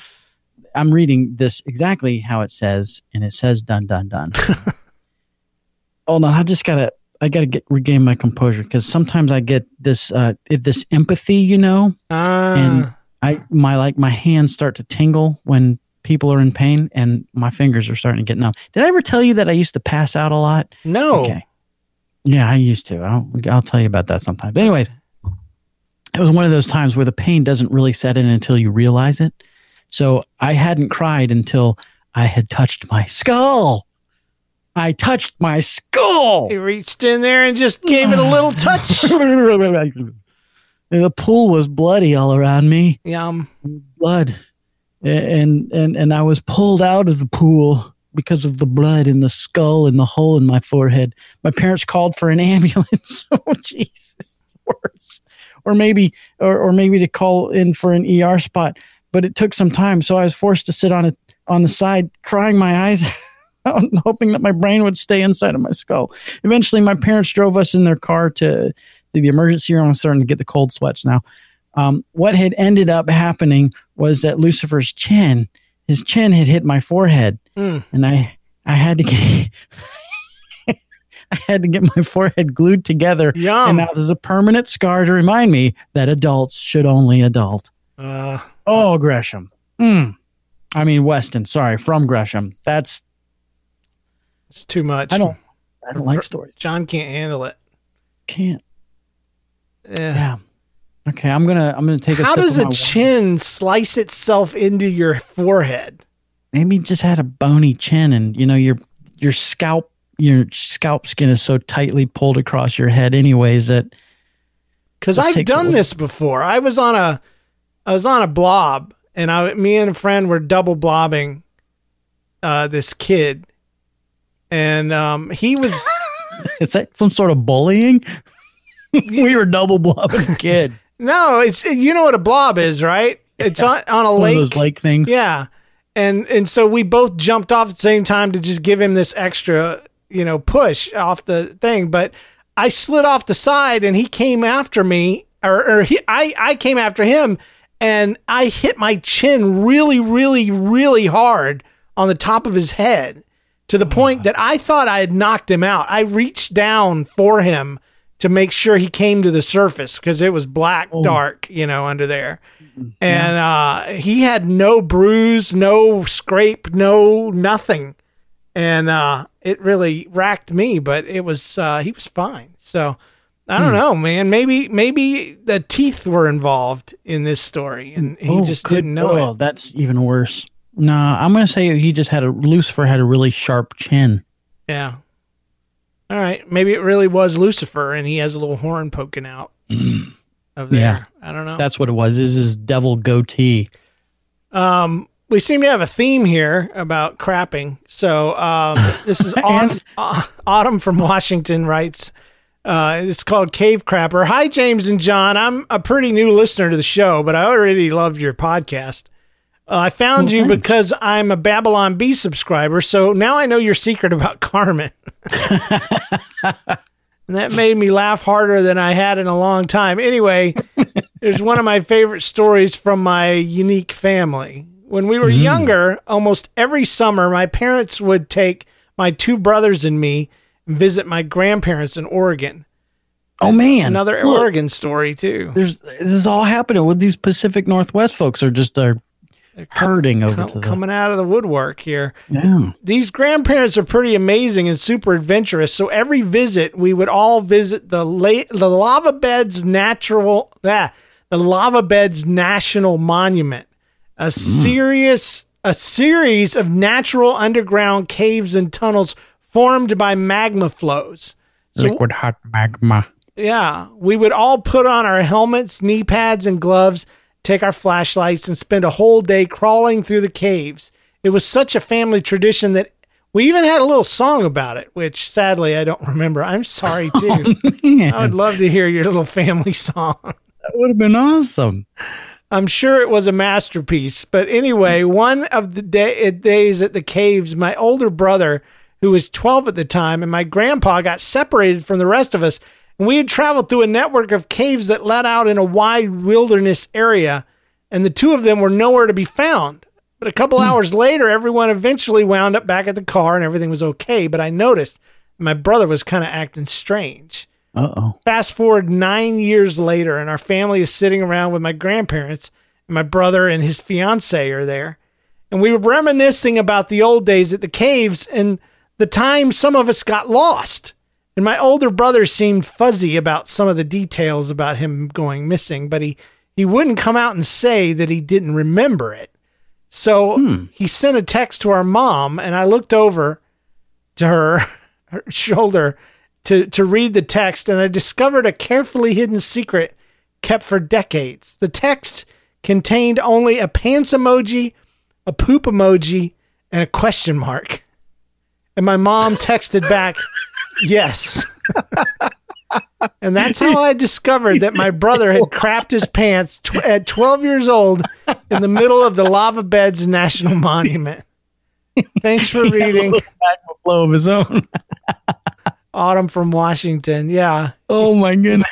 I'm reading this exactly how it says, and it says dun, dun, dun. [LAUGHS] Hold on. I just gotta, I gotta get regain my composure because sometimes I get this, uh, this empathy, you know, Ah, and I, my, like my hands start to tingle when people are in pain and my fingers are starting to get numb. Did I ever tell you that I used to pass out a lot? no. Okay. Yeah, I used to. I'll, I'll tell you about that sometime. But anyways, it was one of those times where the pain doesn't really set in until you realize it. So I hadn't cried until I had touched my skull. I touched my skull. He reached in there and just gave it a little touch. [LAUGHS] And the pool was bloody all around me. Yum. Blood. And and and I was pulled out of the pool because of the blood in the skull and the hole in my forehead. My parents called for an [LAUGHS] ambulance. [LAUGHS] oh Jesus. Worse. Or maybe or, or maybe to call in for an ER spot. But it took some time, so I was forced to sit on it on the side, crying my eyes [LAUGHS] out hoping that my brain would stay inside of my skull. Eventually my parents drove us in their car to, to the emergency room. I'm starting to get the cold sweats now. Um, what had ended up happening was that Lucifer's chin, his chin had hit my forehead, Mm. and I I had to get [LAUGHS] I had to get my forehead glued together, Yum. and now there's a permanent scar to remind me that adults should only adult. Uh, Oh, Gresham. Mm. I mean Weston. Sorry, from Gresham. That's it's too much. I don't I don't like stories. John can't handle it. Can't. Eh. Yeah. Okay, I'm gonna I'm gonna take a How does a chin slice itself into your forehead? maybe you just had a bony chin and you know your your scalp your scalp skin is so tightly pulled across your head anyways that Because I've done this before. I was on a, I was on a blob, and I, me and a friend were double blobbing, uh, this kid, and um, he was. [LAUGHS] is that some sort of bullying [LAUGHS] we were double blobbing a kid No, it's you know what a blob is, right? It's on, on a [LAUGHS] one lake. of those lake things Yeah. And and so we both jumped off at the same time to just give him this extra, you know, push off the thing. But I slid off the side and he came after me or, or he I, I came after him and I hit my chin really, really, really hard on the top of his head to the oh point that I thought I had knocked him out. I reached down for him to make sure he came to the surface because it was black, dark, you know, under there. And uh, he had no bruise, no scrape, no nothing. And uh, it really racked me, but it was uh, he was fine. So I don't know, man. Maybe maybe the teeth were involved in this story, and he Oh, just didn't know oh, it. that's even worse No, i'm gonna say he just had a lucifer had a really sharp chin Yeah. All right. Maybe it really was Lucifer, and he has a little horn poking out. of there. Yeah. I don't know. That's what it was. Is his devil goatee? Um, we seem to have a theme here about crapping. So um, this is [LAUGHS] Autumn, uh, Autumn from Washington writes. Uh, it's called Cave Crapper. Hi, James and John. I'm a pretty new listener to the show, but I already loved your podcast. Uh, I found Well, you thanks. because I'm a Babylon Bee subscriber, so now I know your secret about [LAUGHS] Carmen. and that made me laugh harder than I had in a long time. Anyway, [LAUGHS] there's one of my favorite stories from my unique family. When we were younger, almost every summer, my parents would take my two brothers and me and visit my grandparents in Oregon. Oh man, Another Look, Oregon story too. There's this is all happening with these Pacific Northwest folks are just are herding over Com- to the coming out of the woodwork here. yeah. These grandparents are pretty amazing and super adventurous. So every visit, we would all visit the la- the lava beds natural ah, the lava beds national monument, a serious a series of natural underground caves and tunnels formed by magma flows. So liquid hot magma. yeah, we would all put on our helmets, knee pads, and gloves, take our flashlights, and spend a whole day crawling through the caves. It was such a family tradition that we even had a little song about it, which sadly I don't [LAUGHS] remember. I'm sorry [LAUGHS] oh, too. Man, I would love to hear your little family [LAUGHS] song. that would have been awesome. I'm sure it was a masterpiece. But anyway, one of the day, eh, days at the caves, my older brother, who was 12 at the time, and my grandpa got separated from the rest of us. And we had traveled through a network of caves that led out in a wide wilderness area, and the two of them were nowhere to be found. But a couple hours later, everyone eventually wound up back at the car and everything was okay. But I noticed my brother was kind of acting strange. Uh oh. Fast forward nine years later, and our family is sitting around with my grandparents, and my brother and his fiance are there. And we were reminiscing about the old days at the caves and the time some of us got lost. And my older brother seemed fuzzy about some of the details about him going missing, but he, he wouldn't come out and say that he didn't remember it. So hmm. he sent a text to our mom, and I looked over to her, [LAUGHS] her shoulder to, to read the text, and I discovered a carefully hidden secret kept for decades. The text contained only a pants emoji, a poop emoji, and a question mark. And my mom texted back, yes. and that's how I discovered that my brother had crapped his pants tw- at 12 years old in the middle of the Lava Beds National Monument. Thanks for [LAUGHS] reading. Magma flow of his own. Autumn from Washington. Yeah. Oh my goodness.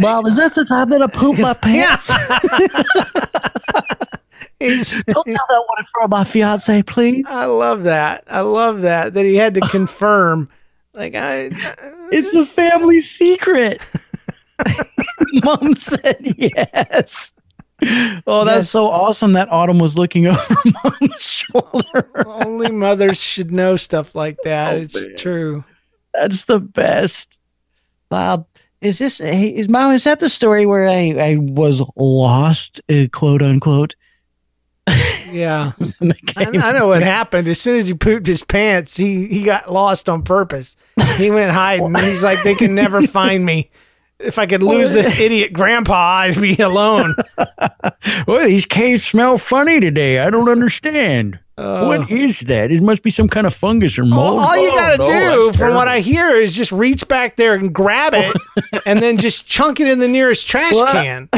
Mom, is this the time that I poop my [LAUGHS] pants? [LAUGHS] Don't tell that one in front of my fiance, please. I love that. I love that that he had to confirm. [LAUGHS] Like I, It's a family secret. [LAUGHS] Mom said yes. Oh, that's Yes. so awesome that Autumn was looking [LAUGHS] over Mom's shoulder. only mothers should know stuff like that. Oh, it's man. true. That's the best. Bob, is this, hey, is Mom, is that the story where I, I was lost, uh, quote unquote? Yeah. [LAUGHS] I? I know what happened. As soon as he pooped his pants, he, he got lost on purpose. He went hiding. and he's like, they can never [LAUGHS] find me. If I could lose this idiot grandpa, I'd be alone. [LAUGHS] Well, these caves smell funny today. I don't understand. Uh, what is that? It must be some kind of fungus or mold. all you Oh, gotta no, do, from what. I hear, is just reach back there and grab it, and then just chunk it in the nearest trash What? can.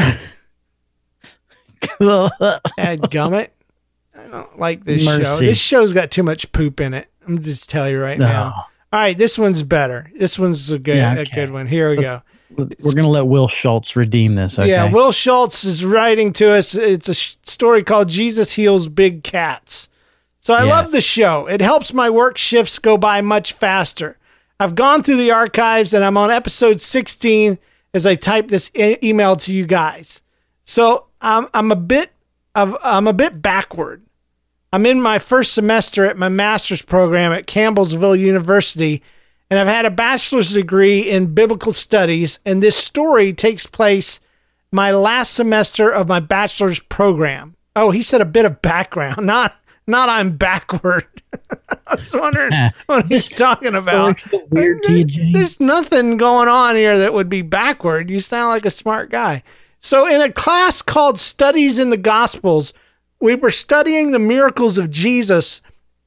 Add gummit. I don't like this show. This show's got too much poop in it. I'm just tell you right now. Oh. All right, this one's better. This one's a good, Yeah, a good one. Here we Let's- go. We're going to let Will Schultz redeem this. Okay. Yeah, Will Schultz is writing to us. It's a sh- story called Jesus Heals Big Cats. So I love the show. It helps my work shifts go by much faster. I've gone through the archives and I'm on episode 16 as I type this e- email to you guys. So I'm I'm a bit of I'm a bit backward. I'm in my first semester at my master's program at Campbellsville University, and I've had a bachelor's degree in biblical studies. And this story takes place my last semester of my bachelor's program. Oh, he said a bit of background, [LAUGHS] not not I'm backward. [LAUGHS] I was wondering what he's talking about. Weird? There's nothing going on here that would be backward. You sound like a smart guy. So, in a class called Studies in the Gospels, we were studying the miracles of Jesus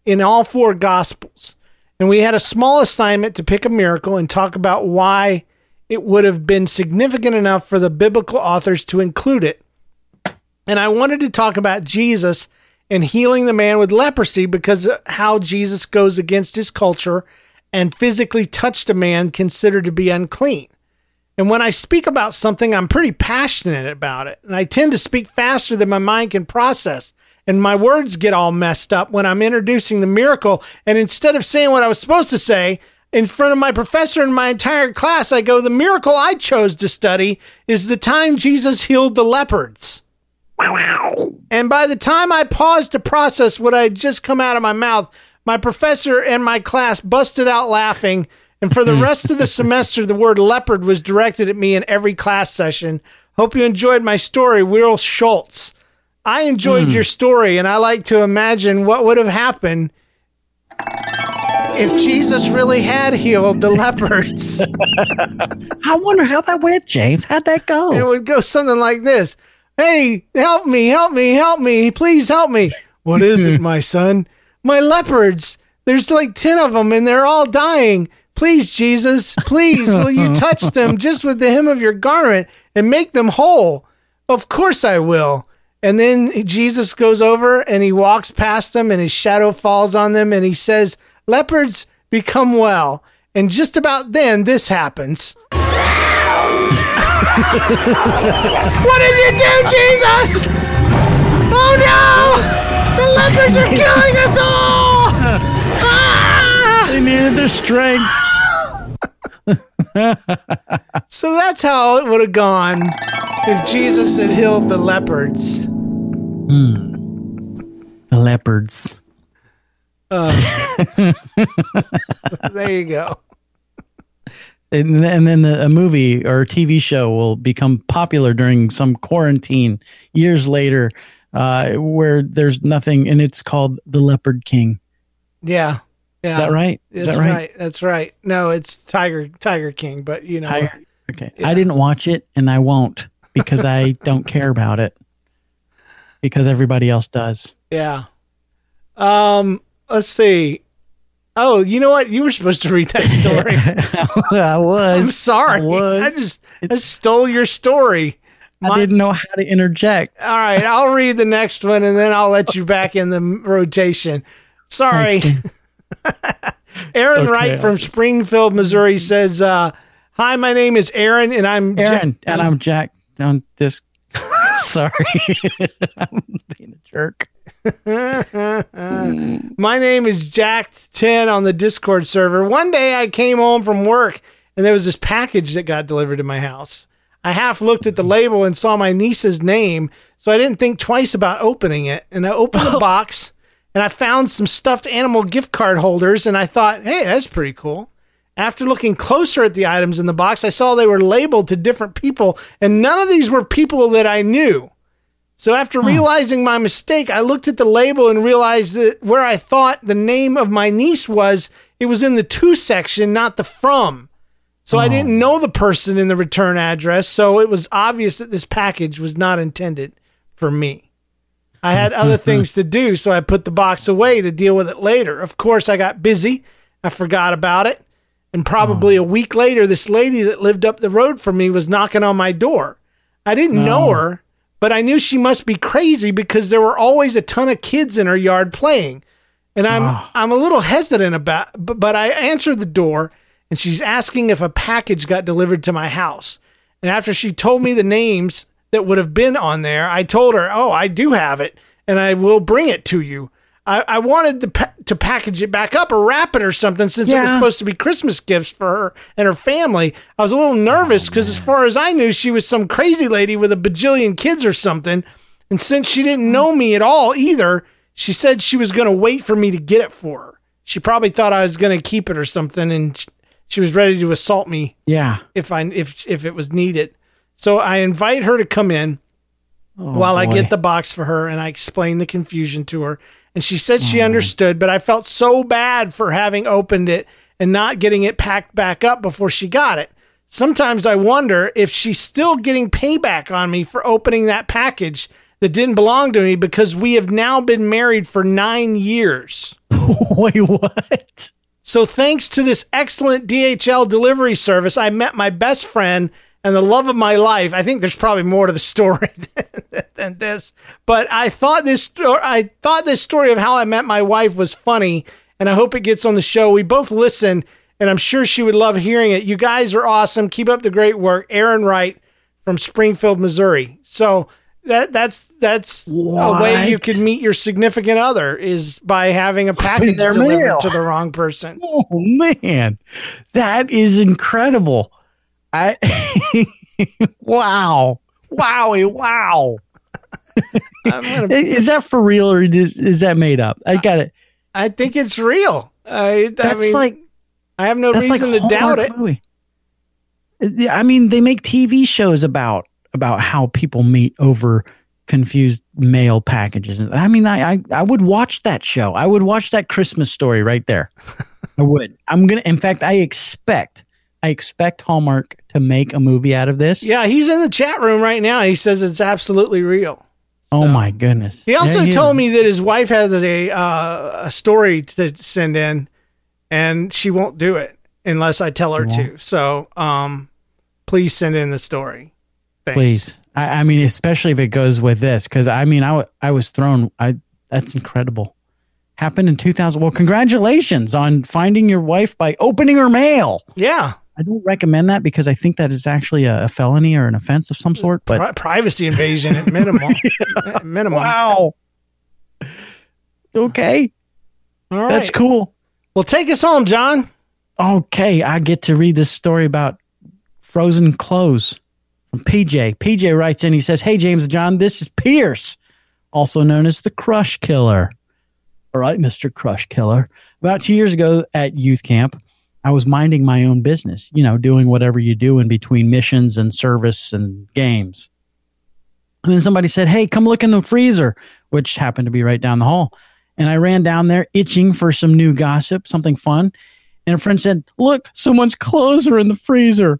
in all four Gospels. And we had a small assignment to pick a miracle and talk about why it would have been significant enough for the biblical authors to include it. And I wanted to talk about Jesus and healing the man with leprosy because how Jesus goes against his culture and physically touched a man considered to be unclean. And when I speak about something, I'm pretty passionate about it. And I tend to speak faster than my mind can process. And my words get all messed up when I'm introducing the miracle. And instead of saying what I was supposed to say in front of my professor and my entire class, I go, The miracle I chose to study is the time Jesus healed the leopards. And by the time I paused to process what I had just come out of my mouth, my professor and my class busted out laughing. And for the hmm. rest of the semester, the word leopard was directed at me in every class session. Hope you enjoyed my story, Will Schultz. I enjoyed hmm. your story, and I like to imagine what would have happened if Jesus really had healed the leopards. [LAUGHS] I wonder how that went, James. How'd that go? It would go something like this Hey, help me, help me, help me, please help me. What is it, [LAUGHS] my son? My leopards. There's like 10 of them and they're all dying. Please, Jesus, please, will you touch [LAUGHS] them just with the hem of your garment and make them whole? Of course I will. And then Jesus goes over and he walks past them and his shadow falls on them and he says, Leopards become well. And just about then, this happens. [LAUGHS] what did you do, Jesus? Oh no! The leopards are killing us all! Ah! [LAUGHS] They needed their strength. So that's how it would have gone if Jesus had healed the leopards. The leopards. Uh, [LAUGHS] there you go. And, and then the, a movie or a TV show will become popular during some quarantine years later, uh, where there's nothing, and it's called The Leopard King. Yeah. Yeah. Is that right? Is That's that right? right? That's right. No, it's Tiger Tiger King, but you know. Tiger- Okay. I didn't watch it, and I won't because I [LAUGHS] don't care about it because everybody else does. Yeah. Um. Let's see. Oh, you know what? You were supposed to read that [LAUGHS] story. [LAUGHS] I was. I'm sorry. I was. I just I stole your story. I didn't know how to interject. All right, I'll read the next one and then I'll let you back in the rotation. Sorry. Thanks, Aaron Okay, Wright from Springfield, Missouri says, uh, Hi, my name is Aaron and I'm Aaron, and I'm Jack down this. [LAUGHS] Sorry. [LAUGHS] I'm being a jerk. [LAUGHS] My name is Jack10 on the Discord server. One day I came home from work and there was this package that got delivered to my house. I half looked at the label and saw my niece's name, so I didn't think twice about opening it. And I opened the box and I found some stuffed animal gift card holders and I thought, hey, that's pretty cool. After looking closer at the items in the box, I saw they were labeled to different people, and none of these were people that I knew. So after hmm. realizing my mistake, I looked at the label and realized that where I thought the name of my niece was, it was in the to section, not the from. So I hmm. didn't know the person in the return address, so it was obvious that this package was not intended for me. I had other [LAUGHS] things to do, so I put the box away to deal with it later. Of course, I got busy. I forgot about it. And probably oh. a week later, this lady that lived up the road from me was knocking on my door. I didn't oh. know her, but I knew she must be crazy because there were always a ton of kids in her yard playing. And I'm ah. I'm a little hesitant about but, but I answered the door and she's asking if a package got delivered to my house. And after she told me the names that would have been on there, I told her, "Oh, I do have it and I will bring it to you." I, I wanted to, pa- to package it back up or wrap it or something since it was supposed to be Christmas gifts for her and her family. I was a little nervous oh, because, as far as I knew, she was some crazy lady with a bajillion kids or something. And since she didn't know me at all either, she said she was going to wait for me to get it for her. She probably thought I was going to keep it or something, and sh- she was ready to assault me Yeah. if I if if it was needed. So I invite her to come in Oh, while I get the box for her and I explain the confusion to her. And she said Mm. she understood, but I felt so bad for having opened it and not getting it packed back up before she got it. Sometimes I wonder if she's still getting payback on me for opening that package that didn't belong to me because we have now been married for nine years. [LAUGHS] Wait, what? So, thanks to this excellent DHL delivery service, I met my best friend and the love of my life. I think there's probably more to the story [LAUGHS] than, than this, but I thought this story. I thought this story of how I met my wife was funny, and I hope it gets on the show. We both listen, and I'm sure she would love hearing it. You guys are awesome. Keep up the great work, Aaron Wright from Springfield, Missouri. So. That that's that's a way you can meet your significant other is by having a package delivered mail. to the wrong person. Oh man, that is incredible. I [LAUGHS] wow, wowie, wow. [LAUGHS] Gonna, Is that for real or is, is that made up? I got it. I think it's real. I, That's I mean, like I have no like reason a to doubt it. movie. Uh, I mean, they make TV shows about about how people meet over confused mail packages. I mean, I, I I would watch that show. I would watch that Christmas story right there. [LAUGHS] I would. I'm gonna. In fact, I expect I expect Hallmark to make a movie out of this. Yeah, he's in the chat room right now. He says it's absolutely real. Oh my goodness. He also Yeah, yeah. told me that his wife has a uh, a story to send in, and she won't do it unless I tell her to. So, um, please send in the story. Thanks. Please. I, I mean, especially if it goes with this, because I mean, I, w- I was thrown. I that's incredible. Happened in 2000. Well, congratulations on finding your wife by opening her mail. Yeah, I don't recommend that because I think that is actually a, a felony or an offense of some sort. But Pri- privacy invasion at minimum. [LAUGHS] At minimum. wow. Okay, All right. that's cool. Well, take us home, John. Okay, I get to read this story about frozen clothes from PJ. PJ writes in, he says, Hey, James and John, this is Pierce, also known as the Crush Killer. All right, Mr. Crush Killer. About two years ago at youth camp, I was minding my own business, you know, doing whatever you do in between missions and service and games. And then somebody said, Hey, come look in the freezer, which happened to be right down the hall. And I ran down there itching for some new gossip, something fun. And a friend said, Look, someone's clothes are in the freezer.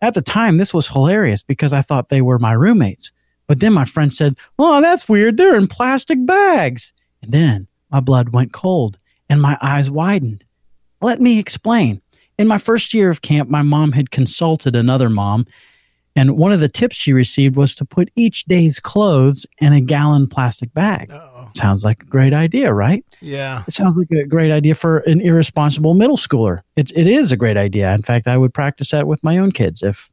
At the time, this was hilarious because I thought they were my roommates. But then my friend said, Oh, that's weird. They're in plastic bags. And then my blood went cold and my eyes widened. Let me explain. In my first year of camp, my mom had consulted another mom, and one of the tips she received was to put each day's clothes in a gallon plastic bag. Uh-oh. Sounds like a great idea, right? Yeah. It sounds like a great idea for an irresponsible middle schooler. It, it is a great idea. In fact, I would practice that with my own kids if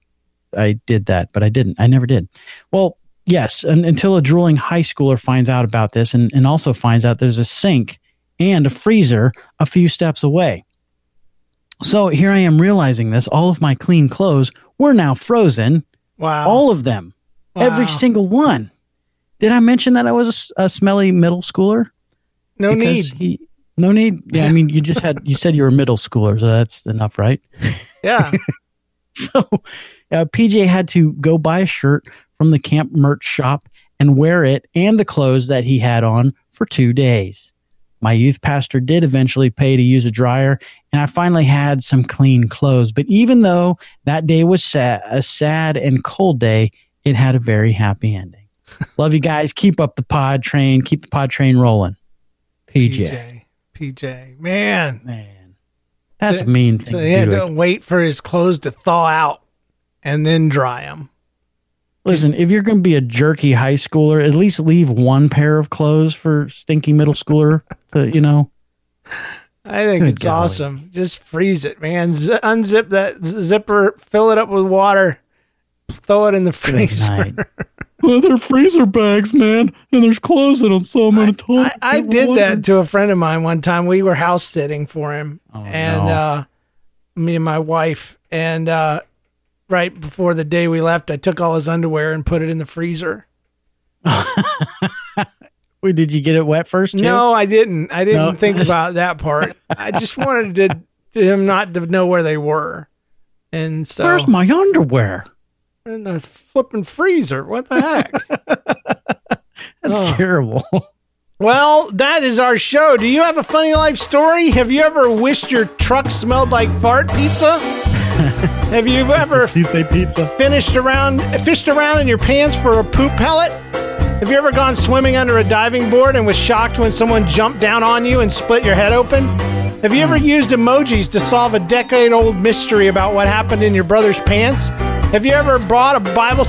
I did that, but I didn't. I never did. Well, yes, and, until a drooling high schooler finds out about this and, and also finds out there's a sink and a freezer a few steps away. So here I am realizing this. All of my clean clothes were now frozen. Wow. All of them. Every single one. Did I mention that I was a smelly middle schooler? no because need. He, no need. Yeah, I mean, you just had you said you were a middle schooler, so that's enough, right? Yeah. [LAUGHS] So uh, PJ had to go buy a shirt from the camp merch shop and wear it and the clothes that he had on for two days. My youth pastor did eventually pay to use a dryer, and I finally had some clean clothes. But even though that day was sad, a sad and cold day, it had a very happy ending. [LAUGHS] Love you guys. Keep up the pod train. Keep the pod train rolling. PJ. PJ. PJ. Man. Man, that's So- a mean thing So to he had do. to wait for his clothes to thaw out and then dry them. Listen, if you're going to be a jerky high schooler, at least leave one pair of clothes for stinky middle schooler. To, you know, I think Good it's golly. awesome. Just freeze it, man. Z- unzip that z- zipper, fill it up with water, throw it in the freezer. [LAUGHS] well, they're freezer bags, man, and there's clothes in them, so I'm going to I, I did that to a friend of mine one time. We were house sitting for him, Oh, and no. uh, me and my wife. And uh, right before the day we left, I took all his underwear and put it in the freezer. [LAUGHS] Wait, did you get it wet first? Too? No, I didn't. I didn't No. think [LAUGHS] about that part. I just wanted to, to him not to know where they were, and so Where's my underwear? in the flipping freezer. What the heck? [LAUGHS] That's Oh. terrible. Well, that is our show. Do you have a funny life story? Have you ever wished your truck smelled like fart pizza? [LAUGHS] have you ever you say pizza? finished around fished around in your pants for a poop pellet? Have you ever gone swimming under a diving board and was shocked when someone jumped down on you and split your head open? Have you ever used emojis to solve a decade old mystery about what happened in your brother's pants? Have you ever brought a Bible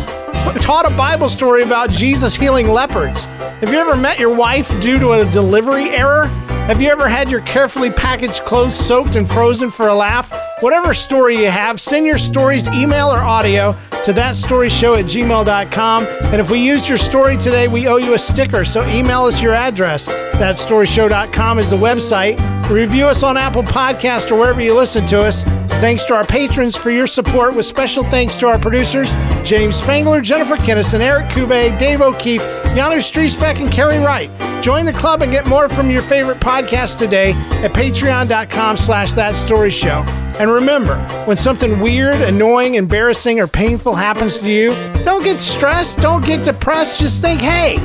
taught a Bible story about Jesus healing leopards? Have you ever met your wife due to a delivery error? Have you ever had your carefully packaged clothes soaked and frozen for a laugh? Whatever story you have, send your stories, email or audio, to thatstoryshow at gmail.com. And if we use your story today, we owe you a sticker, so email us your address. Thatstoryshow.com is the website. Review us on Apple Podcast or wherever you listen to us. Thanks to our patrons for your support, with special thanks to our producers, James Spangler, Jennifer Kinnison, Eric Kube, Dave O'Keefe, Janusz Striesbeck, and Kerry Wright. Join the club and get more from your favorite podcast today at patreon.com slash that story show. And remember, when something weird, annoying, embarrassing, or painful happens to you, don't get stressed, don't get depressed, just think, hey,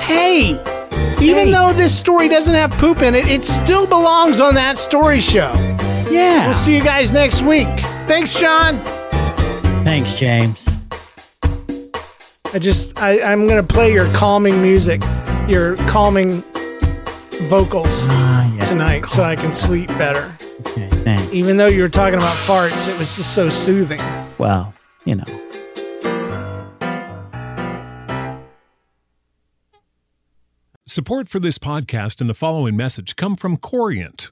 hey, even though this story doesn't have poop in it, it still belongs on that story show. Yeah. We'll see you guys next week. Thanks, John. Thanks, James. I just I, I'm gonna play your calming music, your calming vocals ah, yeah. tonight, so I can sleep better. Okay, thanks. Even though you were talking about farts, it was just so soothing. Well, you know. Support for this podcast and the following message come from Corient.